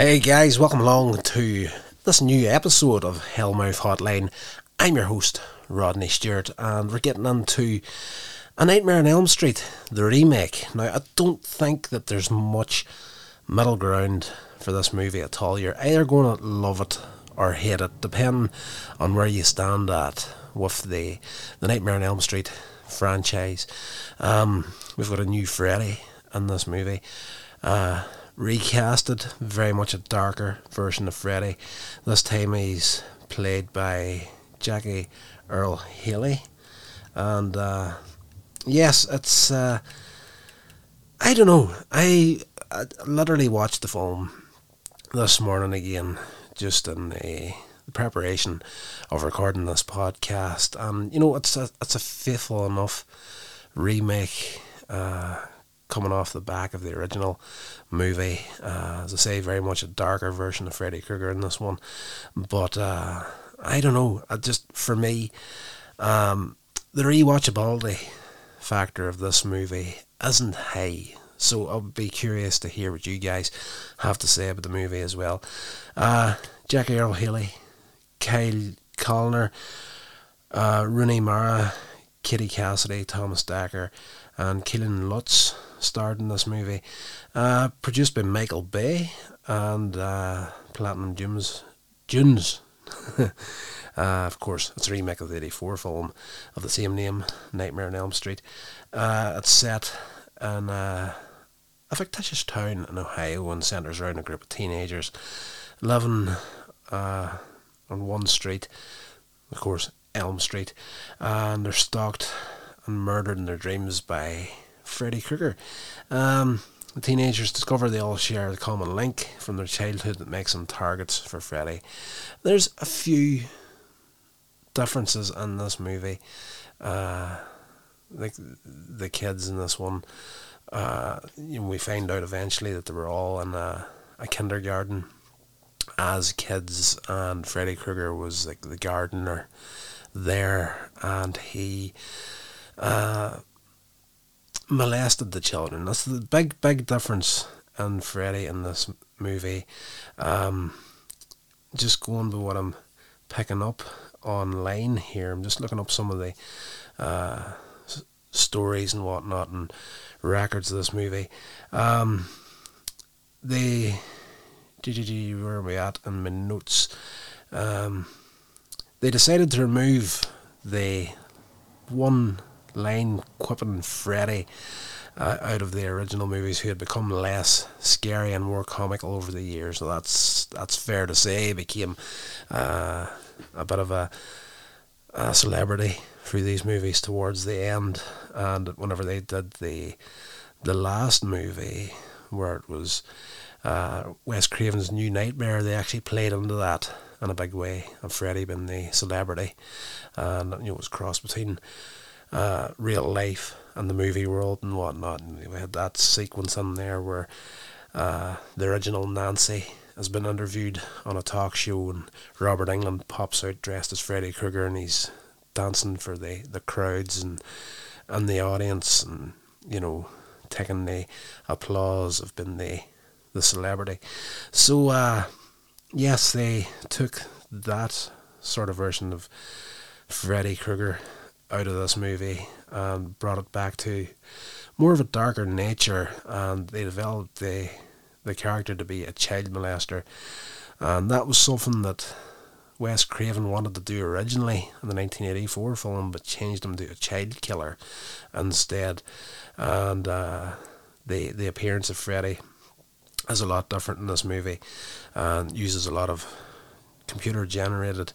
Hey guys, welcome along to this new episode of Hellmouth Hotline. I'm your host, Rodney Stewart, and we're getting into A Nightmare on Elm Street, the remake. Now, I don't think that there's much middle ground for this movie at all. You're either going to love it or hate it, depending on where you stand at with the, the Nightmare on Elm Street franchise. Um, we've got a new Freddy in this movie. Uh, recasted, very much a darker version of Freddy. This time he's played by Jackie Earle Haley, and uh, yes, it's uh, I don't know. I, I literally watched the film this morning again, just in the preparation of recording this podcast, and you know it's a it's a faithful enough remake. Uh, coming off the back of the original movie. Uh, as I say, very much a darker version of Freddy Krueger in this one. But uh, I don't know. I just for me, um, the rewatchability factor of this movie isn't high. So I'll be curious to hear what you guys have to say about the movie as well. Uh, Jackie Earle Haley, Kyle Gallner, uh, Rooney Mara, Katie Cassidy, Thomas Dekker, and Kellan Lutz starred in this movie. Uh, produced by Michael Bay and uh, Platinum Dunes. Dunes. uh, of course, it's a remake of the 84 film of the same name, Nightmare on Elm Street. Uh, it's set in uh, a fictitious town in Ohio and centres around a group of teenagers living uh, on one street, of course, Elm Street, and they're stalked and murdered in their dreams by Freddy Krueger. Um, the teenagers discover they all share a common link from their childhood that makes them targets for Freddy. There's a few differences in this movie. Uh, like the kids in this one, uh, you know, we find out eventually that they were all in a, a kindergarten as kids, and Freddy Krueger was like the gardener there, and he uh, molested the children. That's the big, big difference in Freddy in this movie. Um, just going by what I'm picking up online here, I'm just looking up some of the uh, s- stories and whatnot and records of this movie. Um, the where are we at in my notes? Um, they decided to remove the one line quipping Freddy uh, out of the original movies, who had become less scary and more comical over the years. So that's that's fair to say. Became uh, a bit of a, a celebrity through these movies towards the end, and whenever they did the the last movie where it was uh, Wes Craven's New Nightmare, they actually played into that in a big way, and Freddy being the celebrity, and you know it was crossed between uh, real life and the movie world and whatnot. And we had that sequence in there where uh, the original Nancy has been interviewed on a talk show, and Robert Englund pops out dressed as Freddy Krueger, and he's dancing for the, the crowds and and the audience, and you know, taking the applause of being the the celebrity. So uh, yes, they took that sort of version of Freddy Krueger out of this movie and brought it back to more of a darker nature and they developed the the character to be a child molester. And that was something that Wes Craven wanted to do originally in the 1984 film but changed him to a child killer instead. And uh, the the appearance of Freddy is a lot different in this movie and uses a lot of computer generated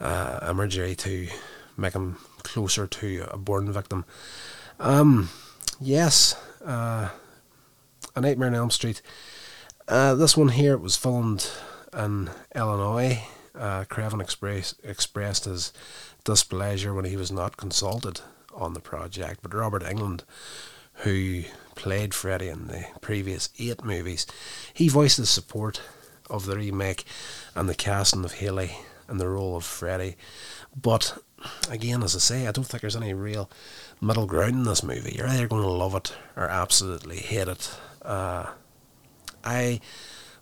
uh, imagery to make him closer to a born victim. Um, yes, uh, A Nightmare on Elm Street. Uh, this one here was filmed in Illinois. Uh, Craven express, expressed his displeasure when he was not consulted on the project, but Robert Englund, who played Freddy in the previous eight movies, he voiced his support of the remake and the casting of Haley in the role of Freddy. But again, as I say, I don't think there's any real middle ground in this movie. You're either going to love it or absolutely hate it. Uh, I,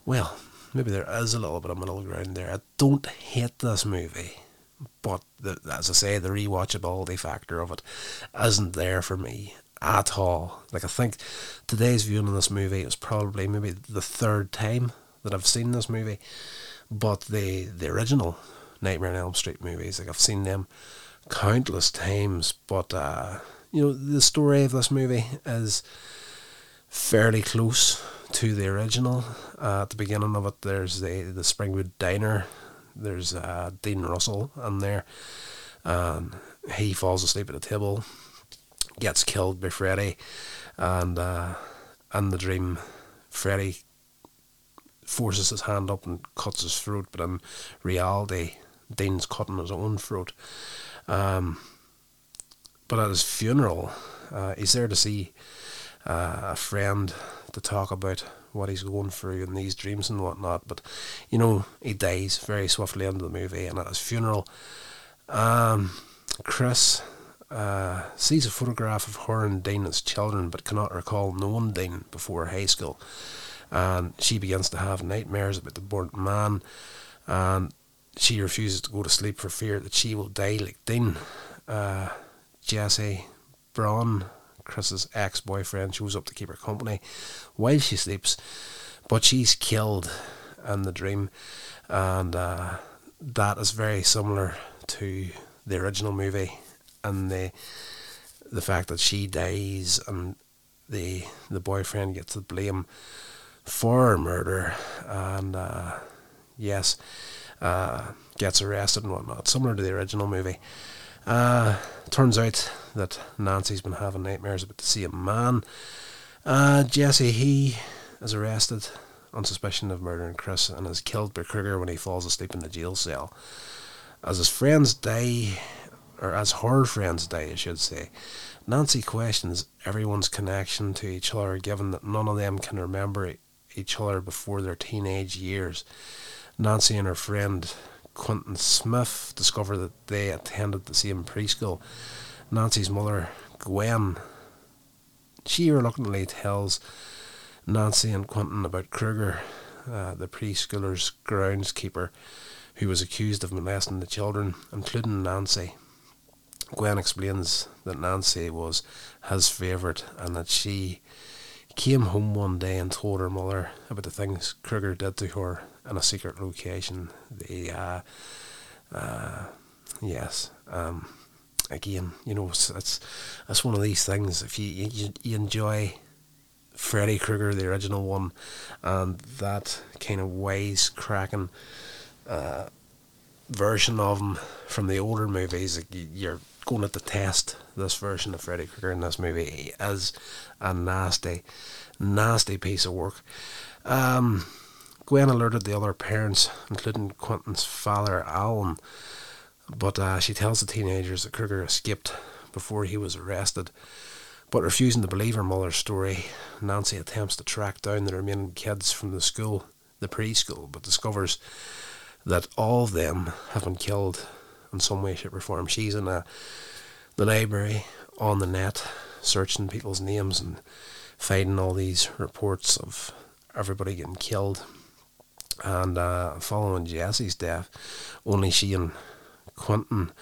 well, maybe there is a little bit of middle ground there. I don't hate this movie, but the, as I say, the rewatchability factor of it isn't there for me at all. Like I think today's viewing of this movie is probably maybe the third time that I've seen this movie, but the the original Nightmare on Elm Street movies, like I've seen them countless times. But uh, you know, the story of this movie is fairly close to the original. Uh, at the beginning of it, there's the the Springwood Diner. There's uh, Dean Russell in there, and he falls asleep at the table, gets killed by Freddy, and uh, in the dream, Freddy forces his hand up and cuts his throat, but in reality, Dean's cutting his own throat. Um, but at his funeral, uh, he's there to see uh, a friend to talk about what he's going through and these dreams and whatnot. But you know, he dies very swiftly into the movie, and at his funeral, um, Chris uh, sees a photograph of her and Dean as children, but cannot recall knowing Dean before high school. And she begins to have nightmares about the burnt man, and she refuses to go to sleep for fear that she will die like Dean. Uh, Jesse Braun Chris's ex boyfriend shows up to keep her company while she sleeps, but she's killed in the dream, and uh, that is very similar to the original movie, and the the fact that she dies and the the boyfriend gets the blame for her murder, and uh, yes, uh, gets arrested and whatnot, similar to the original movie. Uh, turns out that Nancy's been having nightmares about the same man. Uh, Jesse, he is arrested on suspicion of murdering Chris and is killed by Krueger when he falls asleep in the jail cell. As his friends die, or as her friends die, I should say, Nancy questions everyone's connection to each other, given that none of them can remember each other before their teenage years. Nancy and her friend Quentin Smith discover that they attended the same preschool. Nancy's mother, Gwen, she reluctantly tells Nancy and Quentin about Krueger, uh, the preschooler's groundskeeper, who was accused of molesting the children, including Nancy. Gwen explains that Nancy was his favourite and that she came home one day and told her mother about the things Krueger did to her in a secret location. The uh, uh, yes, um, again, you know, it's, it's it's one of these things. If you you, you enjoy Freddy Krueger, the original one, and that kind of wise cracking uh, version of him from the older movies, like you're going to test this version of Freddy Krueger in this movie. Is a nasty, nasty piece of work. Um, Gwen alerted the other parents, including Quentin's father, Alan, but uh, she tells the teenagers that Krueger escaped before he was arrested. But refusing to believe her mother's story, Nancy attempts to track down the remaining kids from the school, the preschool, but discovers that all of them have been killed in some way, shape, or form. She's in a, the library on the net, searching people's names and finding all these reports of everybody getting killed and uh, following Jesse's death, only she and Quentin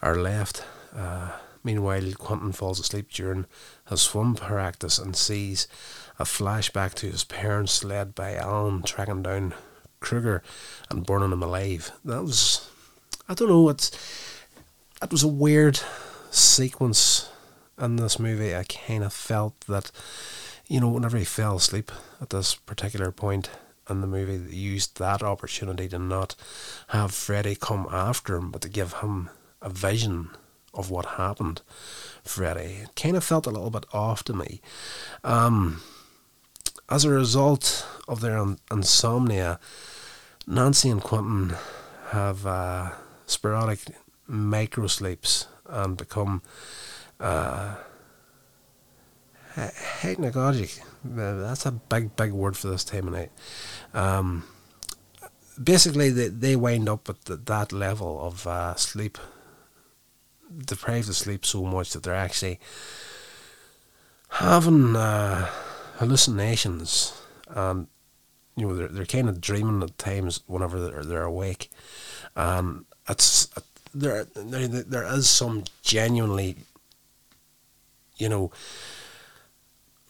are left. Uh, meanwhile, Quentin falls asleep during his swim practice and sees a flashback to his parents, led by Alan, tracking down Krueger and burning him alive. That was, I don't know, it's, that was a weird sequence in this movie. I kind of felt that, you know, whenever he fell asleep at this particular point, in the movie that used that opportunity to not have Freddy come after him, but to give him a vision of what happened. Freddy kind of felt a little bit off to me. Um, as a result of their insomnia, Nancy and Quentin have uh, sporadic micro sleeps and become uh, hypnagogic. That's a big, big word for this time of night. Um, basically, they, they wind up at the, that level of uh, sleep, deprived of sleep so much that they're actually having uh, hallucinations. And you know they're, they're kind of dreaming at times whenever they're, they're awake, and it's there, there there is some genuinely, you know,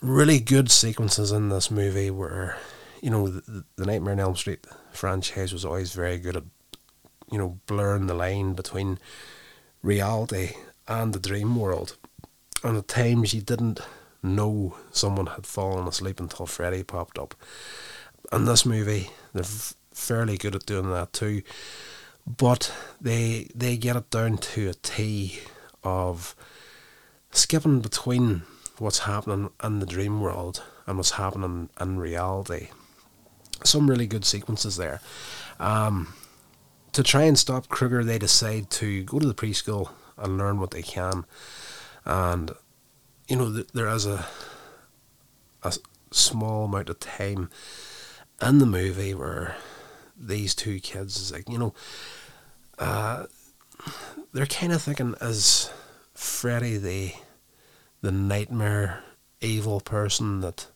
really good sequences in this movie where, you know, the, the Nightmare on Elm Street franchise was always very good at, you know, blurring the line between reality and the dream world. And at times you didn't know someone had fallen asleep until Freddy popped up. And this movie, they're fairly good at doing that too. But they they get it down to a T of skipping between what's happening in the dream world and what's happening in reality. Some really good sequences there. Um, to try and stop Krueger, they decide to go to the preschool and learn what they can. And, you know, there is a, a small amount of time in the movie where these two kids is like, you know, uh, they're kind of thinking, is Freddy the the nightmare evil person that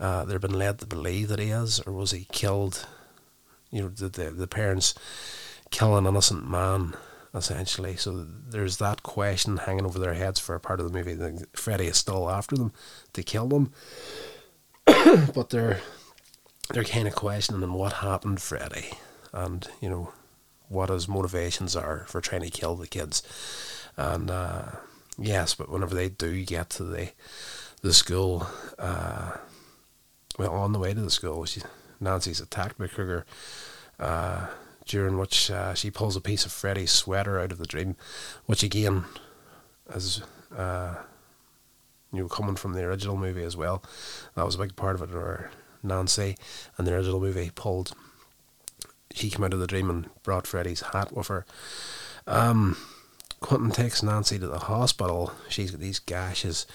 uh, they've been led to believe that he is, or was he killed? You know, the the, the parents kill an innocent man essentially. So there's that question hanging over their heads for a part of the movie. Freddy is still after them to kill them, but they're they're kind of questioning what happened, Freddy, and you know what his motivations are for trying to kill the kids, and uh, yes, but whenever they do get to the the school, uh, well, on the way to the school, she, Nancy's attacked by Krueger. Uh, during which uh, she pulls a piece of Freddy's sweater out of the dream, which again is uh, you know coming from the original movie as well. That was a big part of it. Or Nancy in the original movie pulled. She came out of the dream and brought Freddy's hat with her. Um, Quentin takes Nancy to the hospital. She's got these gashes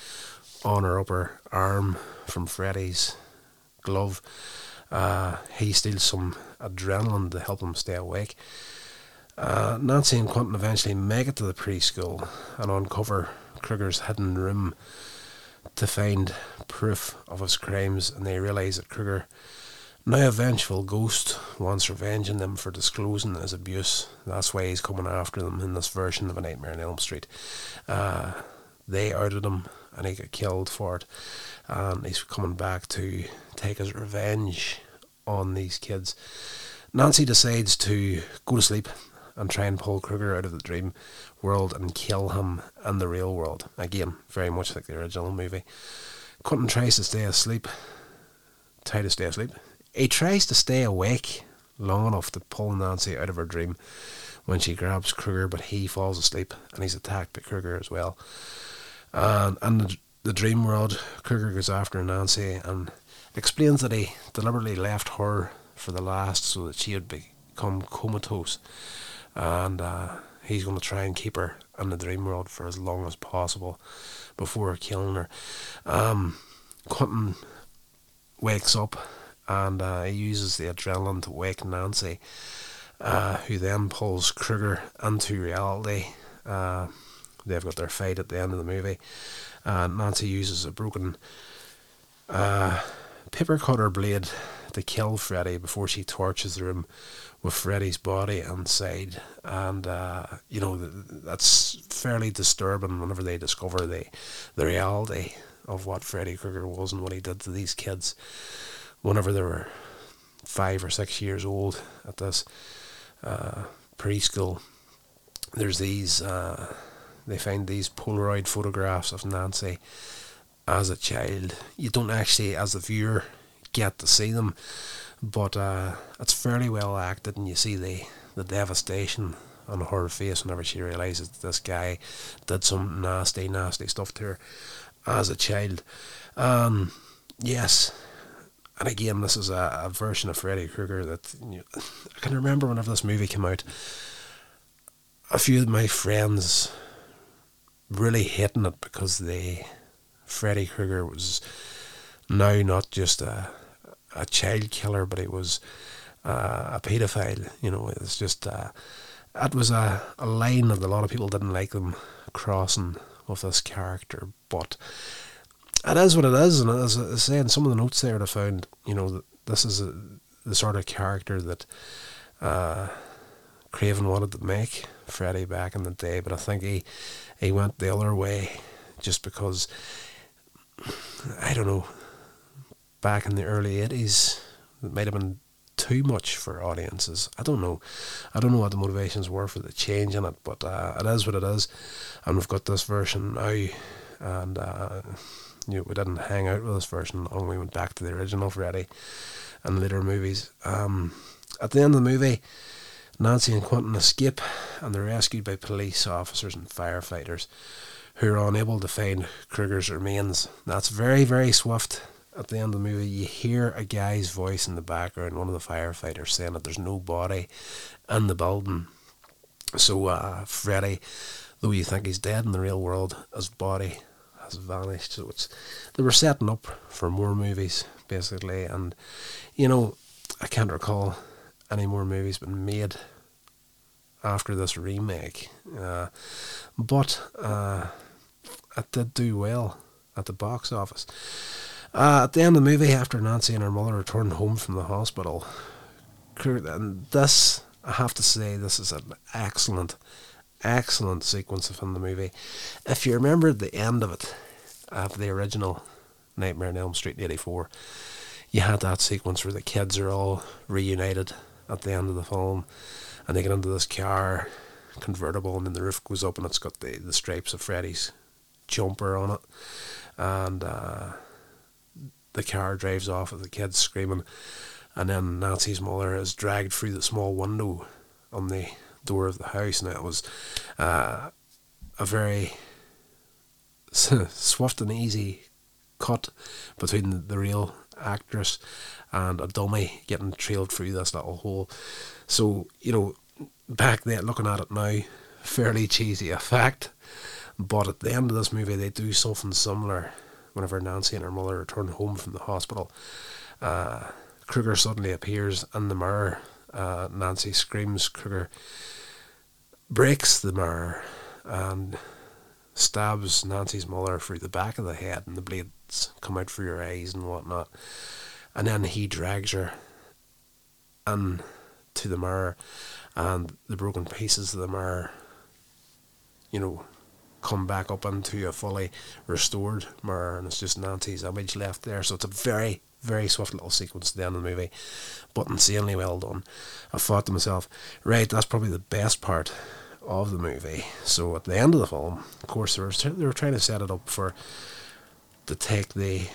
on her upper arm from Freddy's glove. Uh, he steals some adrenaline to help him stay awake. Uh, Nancy and Quentin eventually make it to the preschool and uncover Krueger's hidden room to find proof of his crimes, and they realise that Krueger, now a vengeful ghost, wants revenge on them for disclosing his abuse. That's why he's coming after them in this version of A Nightmare on Elm Street. Uh, they outed him, and he got killed for it, and he's coming back to take his revenge on these kids. Nancy decides to go to sleep and try and pull Krueger out of the dream world and kill him in the real world. Again, very much like the original movie. Quentin tries to stay asleep. Try to stay asleep. He tries to stay awake long enough to pull Nancy out of her dream when she grabs Krueger, but he falls asleep and he's attacked by Krueger as well. And in the, the dream world, Krueger goes after Nancy and explains that he deliberately left her for the last so that she would become comatose. And uh, he's going to try and keep her in the dream world for as long as possible before killing her. Um, Quentin wakes up and uh, he uses the adrenaline to wake Nancy, uh, who then pulls Krueger into reality. Uh, they've got their fight at the end of the movie. And Nancy uses a broken uh, paper cutter blade to kill Freddy before she torches the room with Freddy's body inside, and uh, you know that's fairly disturbing whenever they discover the the reality of what Freddy Krueger was and what he did to these kids whenever they were five or six years old at this uh, preschool. There's these uh, they find these Polaroid photographs of Nancy as a child. You don't actually, as a viewer, get to see them, but uh, it's fairly well acted, and you see the, the devastation on her face whenever she realizes that this guy did some nasty, nasty stuff to her as a child. Um, yes, and again, this is a, a version of Freddy Krueger that you know, I can remember whenever this movie came out. A few of my friends really hating it because they Freddy Krueger was now not just a a child killer, but he was uh, a paedophile. You know, it's just uh, that was a, a line that a lot of people didn't like them crossing with this character, but it is what it is. And as I say in some of the notes there, I found, you know, this is a, the sort of character that uh, Craven wanted to make Freddy back in the day, but I think he he went the other way just because I don't know. Back in the early eighties, it might have been too much for audiences. I don't know. I don't know what the motivations were for the change in it, but uh, it is what it is, and we've got this version now, and uh, you we didn't hang out with this version long. We went back to the original Freddy, and later movies. Um, at the end of the movie, Nancy and Quentin escape, and they're rescued by police officers and firefighters, who are unable to find Krueger's remains. That's very very swift at the end of the movie, you hear a guy's voice in the background, one of the firefighters saying that there's no body in the building. So uh, Freddy, though you think he's dead in the real world, his body has vanished. So it's they were setting up for more movies basically, and you know I can't recall any more movies been made after this remake, uh, but uh, it did do well at the box office. Uh, at the end of the movie, after Nancy and her mother return home from the hospital, and this, I have to say, this is an excellent, excellent sequence in the movie. If you remember the end of it, of the original Nightmare on Elm Street '84, you had that sequence where the kids are all reunited at the end of the film, and they get into this car convertible, and then the roof goes up, and it's got the, the stripes of Freddy's jumper on it, and. Uh, the car drives off with the kids screaming, and then Nancy's mother is dragged through the small window on the door of the house, and it was uh, a very swift and easy cut between the real actress and a dummy getting trailed through this little hole. So, you know, back then, looking at it now, fairly cheesy effect. But at the end of this movie, they do something similar whenever Nancy and her mother return home from the hospital, uh, Krueger suddenly appears in the mirror. Uh, Nancy screams. Krueger breaks the mirror and stabs Nancy's mother through the back of the head, and the blades come out through her eyes and whatnot. And then he drags her in to the mirror, and the broken pieces of the mirror, you know, come back up into a fully restored mirror, and it's just Nancy's image left there. So it's a very, very swift little sequence at the end of the movie, but insanely well done. I thought to myself, right, that's probably the best part of the movie. So at the end of the film, of course, they were, they were trying to set it up for to take the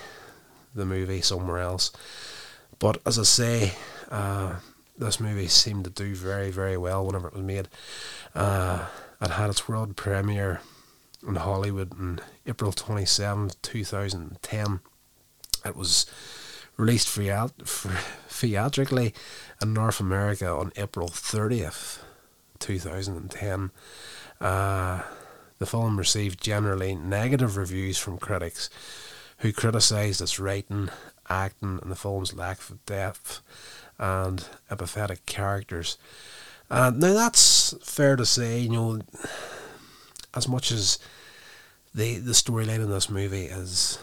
the movie somewhere else. But as I say, uh, this movie seemed to do very, very well whenever it was made. Uh, it had its world premiere in Hollywood on April 27th, 2010. It was released theatrically in North America on April 30th, 2010. Uh, the film received generally negative reviews from critics who criticised its writing, acting, and the film's lack of depth and apathetic characters. Uh, now, that's fair to say, you know, as much as the the storyline in this movie is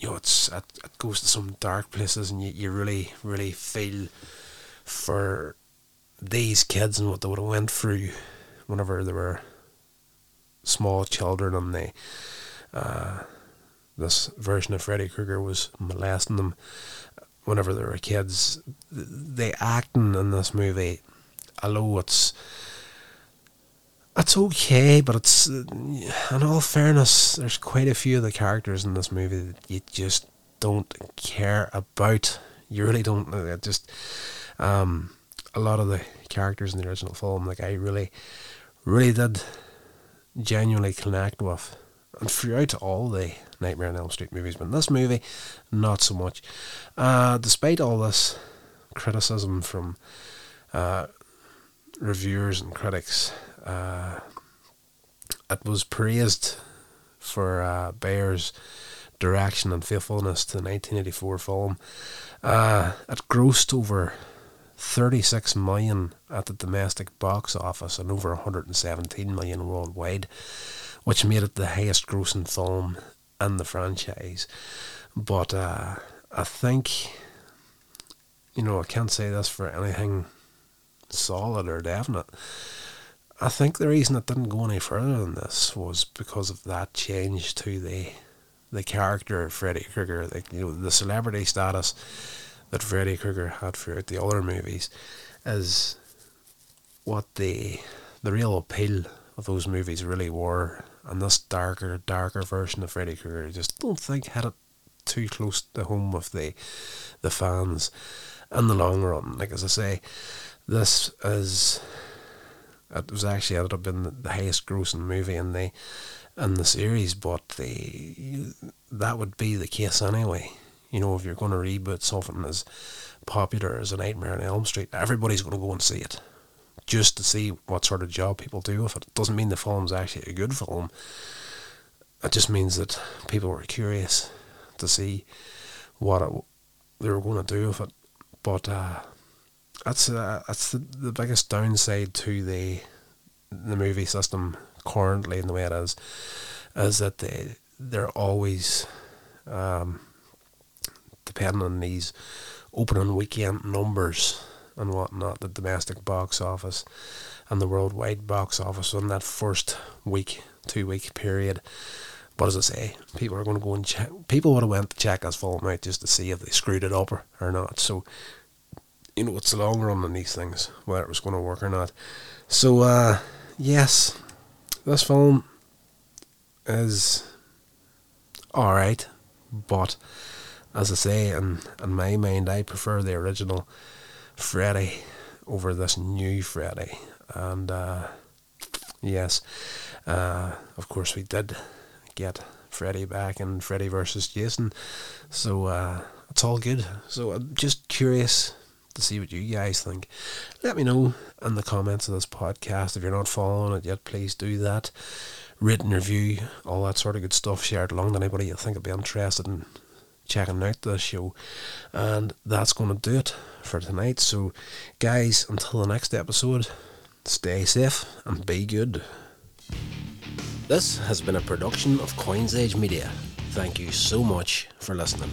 you know it's it, it goes to some dark places and you, you really really feel for these kids and what they would have went through whenever they were small children and they uh, this version of Freddy Krueger was molesting them whenever they were kids. The acting in this movie, although it's it's okay, but it's in all fairness, there's quite a few of the characters in this movie that you just don't care about. You really don't. Uh, just um, a lot of the characters in the original film, like I really, really did genuinely connect with, and throughout all the Nightmare on Elm Street movies, but in this movie, not so much. Uh, despite all this criticism from uh, reviewers and critics, uh, it was praised for uh, Bayer's direction and faithfulness to the 1984 film. Uh, it grossed over 36 million at the domestic box office and over 117 million worldwide, which made it the highest grossing film in the franchise. But uh, I think, you you know, I can't say this for anything solid or definite. I think the reason it didn't go any further than this was because of that change to the the character of Freddy Krueger, like you know, the celebrity status that Freddy Krueger had throughout the other movies, is what the the real appeal of those movies really were. And this darker, darker version of Freddy Krueger, just don't think had it too close to home with the the fans in the long run. Like as I say, this is it was actually ended up being the highest grossing movie in the in the series, but the that would be the case anyway. You know, if you're going to reboot something as popular as A Nightmare on Elm Street, everybody's going to go and see it just to see what sort of job people do with it. It doesn't mean the film's actually a good film. It just means that people were curious to see what it, they were going to do with it. But uh, that's uh, that's the, the biggest downside to the the movie system currently in the way it is, is that they they're always um, depending on these opening weekend numbers and whatnot, the domestic box office and the worldwide box office in that first week, two week period. But as I say, people are going to go and check. People would have went to check us film out just to see if they screwed it up or, or not. So you know, it's the long run on these things, whether it was going to work or not. So, uh, yes, this film is alright, but as I say, in, in my mind, I prefer the original Freddy over this new Freddy. And, uh, yes, uh, of course, we did get Freddy back in Freddy versus Jason, so uh, it's all good. So I'm just curious to see what you guys think. Let me know in the comments of this podcast. If you're not following it yet, please do that. Written review, all that sort of good stuff shared along to anybody you think would be interested in checking out the show. And that's going to do it for tonight. So, guys, until the next episode, stay safe and be good. This has been a production of Coins Age Media. Thank you so much for listening.